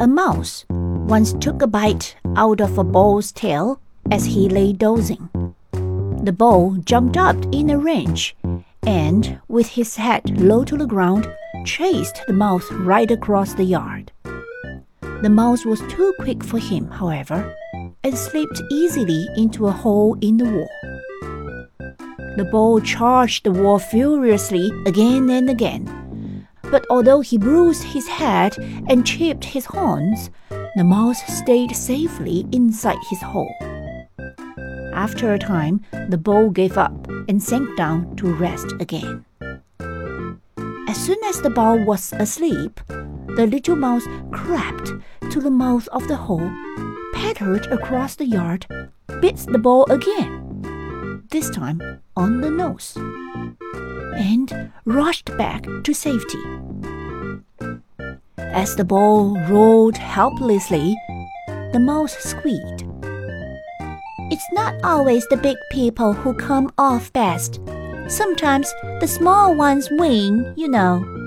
A mouse once took a bite out of a bull's tail as he lay dozing. The bull jumped up in a rage and, with his head low to the ground, chased the mouse right across the yard. The mouse was too quick for him, however, and slipped easily into a hole in the wall. The bull charged the wall furiously again and again. But although he bruised his head and chipped his horns, the mouse stayed safely inside his hole. After a time, the bull gave up and sank down to rest again. As soon as the bull was asleep, the little mouse crept to the mouth of the hole, pattered across the yard, bit the bull again, this time on the nose, and rushed back to safety. As the ball rolled helplessly, the mouse squeaked. It's not always the big people who come off best. Sometimes the small ones win, you know.